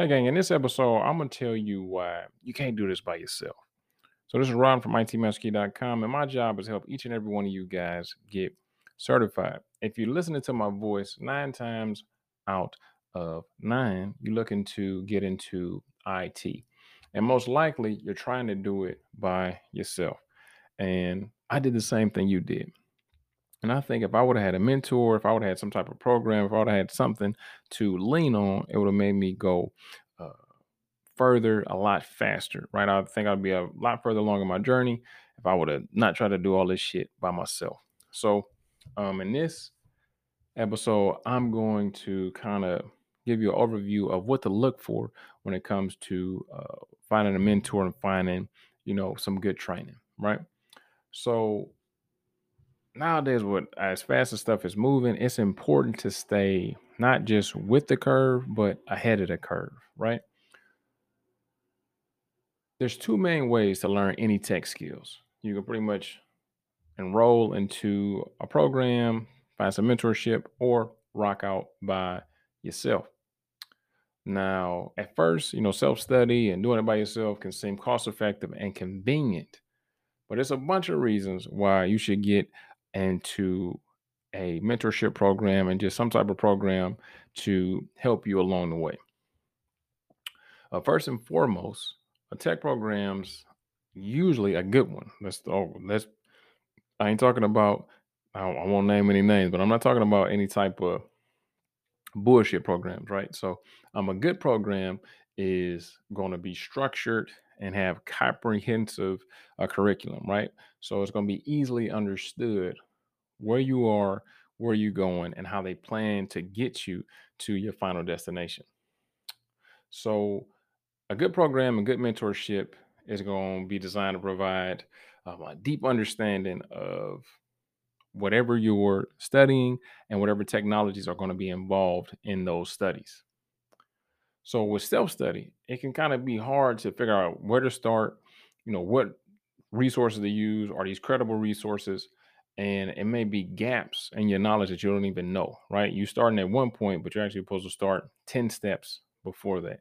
Hey, gang, in this episode, I'm going to tell you why you can't do this by yourself. So, this is Ron from ITMasterKey.com, and my job is to help each and every one of you guys get certified. If you're listening to my voice nine times out of nine, you're looking to get into IT. And most likely, you're trying to do it by yourself. And I did the same thing you did. And I think if I would have had a mentor, if I would have had some type of program, if I would have had something to lean on, it would have made me go uh, further a lot faster, right? I think I'd be a lot further along in my journey if I would have not tried to do all this shit by myself. So, um, in this episode, I'm going to kind of give you an overview of what to look for when it comes to uh, finding a mentor and finding, you know, some good training, right? So, nowadays what as fast as stuff is moving it's important to stay not just with the curve but ahead of the curve right? There's two main ways to learn any tech skills. You can pretty much enroll into a program find some mentorship or rock out by yourself. Now at first you know self-study and doing it by yourself can seem cost effective and convenient but there's a bunch of reasons why you should get into a mentorship program and just some type of program to help you along the way. Uh, first and foremost, a tech program's usually a good one. Let's oh, let's. I ain't talking about. I, I won't name any names, but I'm not talking about any type of bullshit programs, right? So, um, a good program is going to be structured and have comprehensive uh, curriculum, right? So it's going to be easily understood where you are, where you're going, and how they plan to get you to your final destination. So, a good program and good mentorship is going to be designed to provide um, a deep understanding of whatever you're studying and whatever technologies are going to be involved in those studies. So with self-study, it can kind of be hard to figure out where to start, you know, what resources to use, are these credible resources? And it may be gaps in your knowledge that you don't even know, right? You're starting at one point, but you're actually supposed to start 10 steps before that,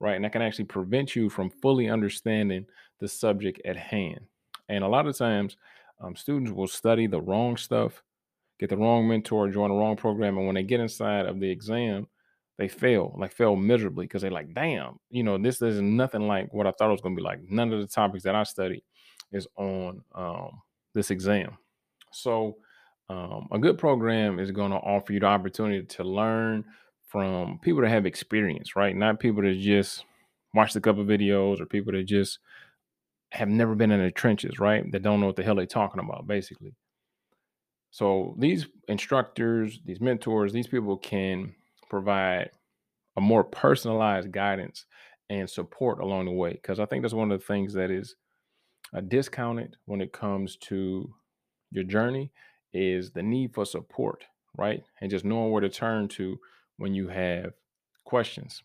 right? And that can actually prevent you from fully understanding the subject at hand. And a lot of times, um, students will study the wrong stuff, get the wrong mentor, join the wrong program, and when they get inside of the exam, they fail, like fail miserably because they're like, damn, you know, this is nothing like what I thought it was gonna be like. None of the topics that I studied is on um, this exam. So um, a good program is going to offer you the opportunity to learn from people that have experience, right? Not people that just watched a couple videos or people that just have never been in the trenches, right? That don't know what the hell they're talking about, basically. So these instructors, these mentors, these people can provide a more personalized guidance and support along the way. Because I think that's one of the things that is uh, discounted when it comes to your journey is the need for support, right? And just knowing where to turn to when you have questions.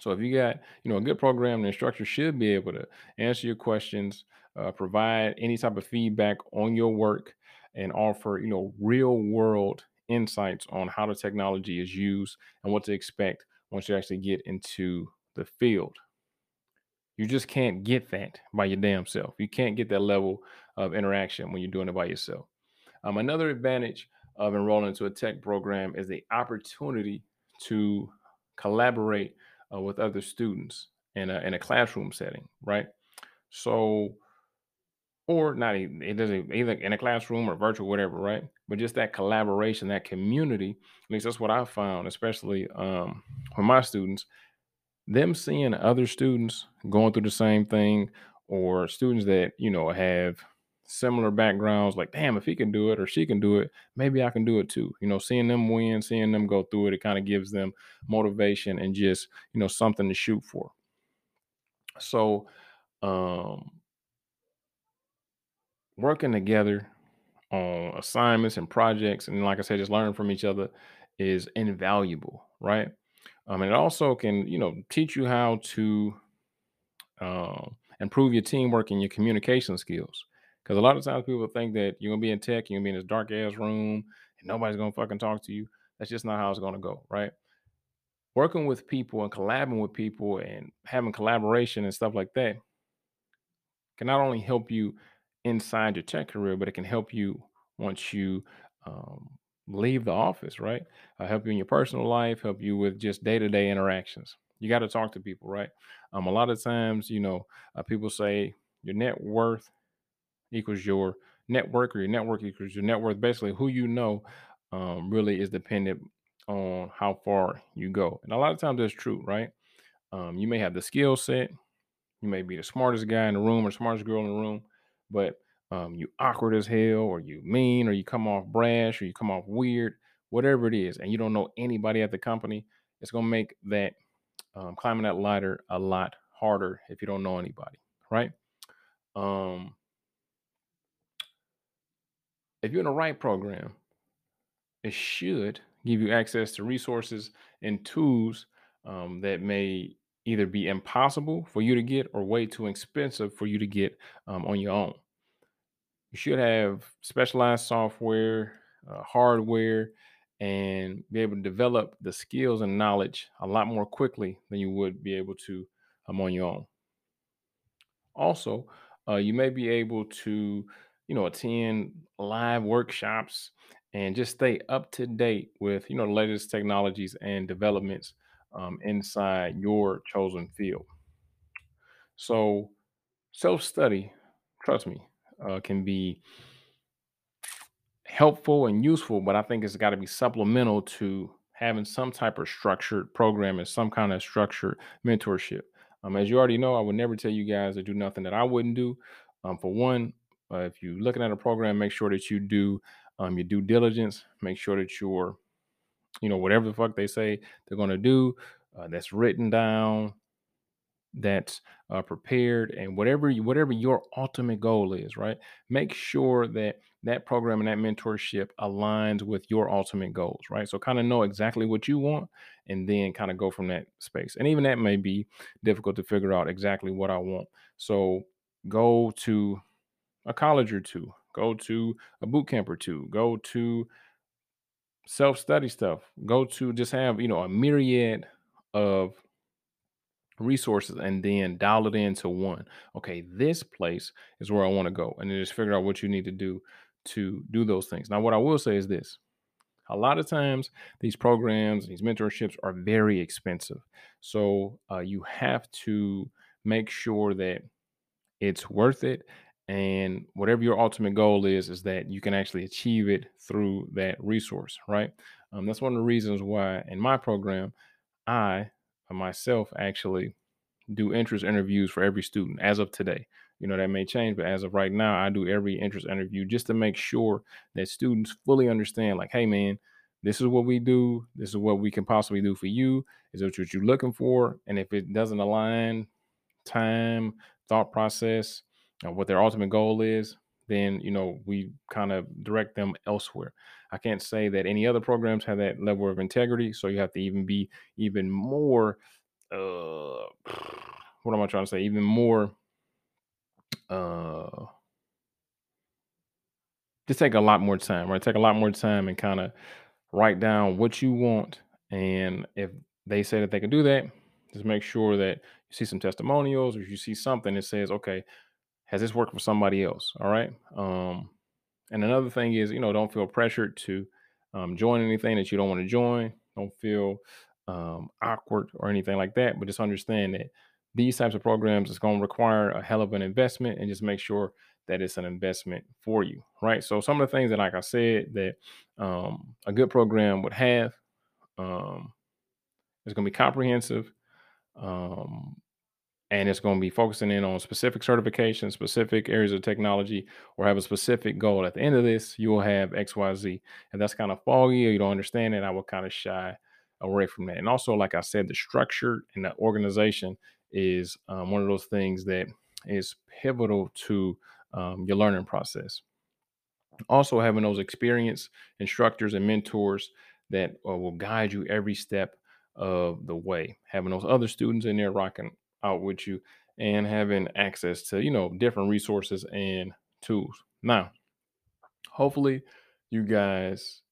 So if you got, you know, a good program, the instructor should be able to answer your questions, uh, provide any type of feedback on your work, and offer, you know, real world insights on how the technology is used and what to expect once you actually get into the field. You just can't get that by your damn self. You can't get that level of interaction when you're doing it by yourself. Um, another advantage of enrolling into a tech program is the opportunity to collaborate uh, with other students in a, in a classroom setting, right? So or not even it doesn't either in a classroom or virtual whatever right but just that collaboration that community at least that's what i found especially um with my students them seeing other students going through the same thing or students that you know have similar backgrounds like damn if he can do it or she can do it maybe i can do it too you know seeing them win seeing them go through it it kind of gives them motivation and just you know something to shoot for so um working together on assignments and projects, and like I said, just learning from each other is invaluable, right? Um, and it also can, you know, teach you how to um, improve your teamwork and your communication skills. Because a lot of times people think that you're gonna be in tech, you're gonna be in this dark ass room, and nobody's gonna fucking talk to you. That's just not how it's gonna go, right? working with people and collabing with people and having collaboration and stuff like that can not only help you inside your tech career, but it can help you once you um, leave the office, right? Uh, help you in your personal life, help you with just day to day interactions. You got to talk to people, right? Um, a lot of times, you know, uh, people say your net worth equals your network or your network equals your net worth. Basically, who you know um, really is dependent on how far you go. And a lot of times that's true, right? Um, you may have the skill set, you may be the smartest guy in the room or smartest girl in the room, but um, you awkward as hell, or you mean, or you come off brash, or you come off weird, whatever it is, and you don't know anybody at the company, it's gonna make that um, climbing that ladder a lot harder if you don't know anybody, right? Um, if you're in the right program, it should give you access to resources and tools um, that may either be impossible for you to get or way too expensive for you to get um, on your own. You should have specialized software, uh, hardware, and be able to develop the skills and knowledge a lot more quickly than you would be able to um, on your own. Also, uh, you may be able to, you know, attend live workshops and just stay up to date with, you know, the latest technologies and developments um, inside your chosen field. So, self study, trust me, uh, can be helpful and useful, but I think it's got to be supplemental to having some type of structured program and some kind of structured mentorship. Um, as you already know, I would never tell you guys to do nothing that I wouldn't do. Um, for one, uh, if you're looking at a program, make sure that you do um, your due diligence. Make sure that you're, you know, whatever the fuck they say they're going to do, uh, that's written down, that's uh, prepared and whatever you, whatever your ultimate goal is right? Make sure that that program and that mentorship aligns with your ultimate goals right? So kind of know exactly what you want and then kind of go from that space. And even that may be difficult to figure out exactly what i want. So go to a college or two go to a boot camp or two go to self-study stuff go to just have you know a myriad of resources and then dial it into one. Okay, this place is where I want to go. And then just figure out what you need to do to do those things. Now, what I will say is this a lot of times these programs, these mentorships are very expensive. So uh, you have to make sure that it's worth it. And whatever your ultimate goal is, is that you can actually achieve it through that resource, right? Um, that's one of the reasons why in my program, I myself actually do interest interviews for every student as of today. You know, that may change, but as of right now, I do every interest interview just to make sure that students fully understand, like, hey, man, this is what we do. This is what we can possibly do for you. Is that what you're looking for? And if it doesn't align, time, thought process, what their ultimate goal is, then you know we kind of direct them elsewhere. I can't say that any other programs have that level of integrity, so you have to even be even more. Uh, what am I trying to say? Even more. Uh, just take a lot more time, right? Take a lot more time and kind of write down what you want, and if they say that they can do that, just make sure that you see some testimonials or you see something that says, okay, has this worked for somebody else? All right. Um, and another thing is, you know, don't feel pressured to um, join anything that you don't want to join. Don't feel um, awkward or anything like that. But just understand that these types of programs is going to require a hell of an investment, and just make sure that it's an investment for you, right? So some of the things that, like I said, that um, a good program would have um, is going to be comprehensive. Um, and it's going to be focusing in on specific certifications, specific areas of technology, or have a specific goal. At the end of this, you will have XYZ. And that's kind of foggy or you don't understand it, I will kind of shy away from that. And also, like I said, the structure and the organization is um, one of those things that is pivotal to um, your learning process. Also, having those experienced instructors and mentors that uh, will guide you every step of the way. Having those other students in there rocking out with you and having access to, you know, different resources and tools. Now, hopefully you guys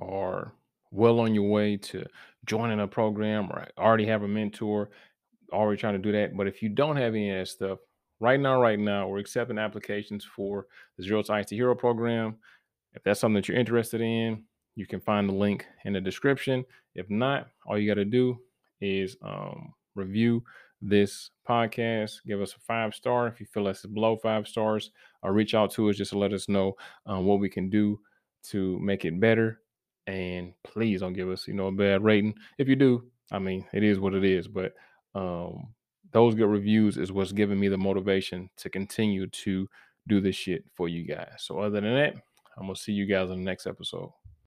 are well on your way to joining a program or already have a mentor, already trying to do that. But if you don't have any of that stuff, right now, right now, we're accepting applications for the Zero to IT Hero program. If that's something that you're interested in, you can find the link in the description. If not, all you got to do is um, review this podcast. Give us a five star if you feel it's below five stars. Or reach out to us just to let us know um, what we can do to make it better. And please don't give us, you know, a bad rating. If you do, I mean, it is what it is. But um, those good reviews is what's giving me the motivation to continue to do this shit for you guys. So other than that, I'm gonna see you guys in the next episode.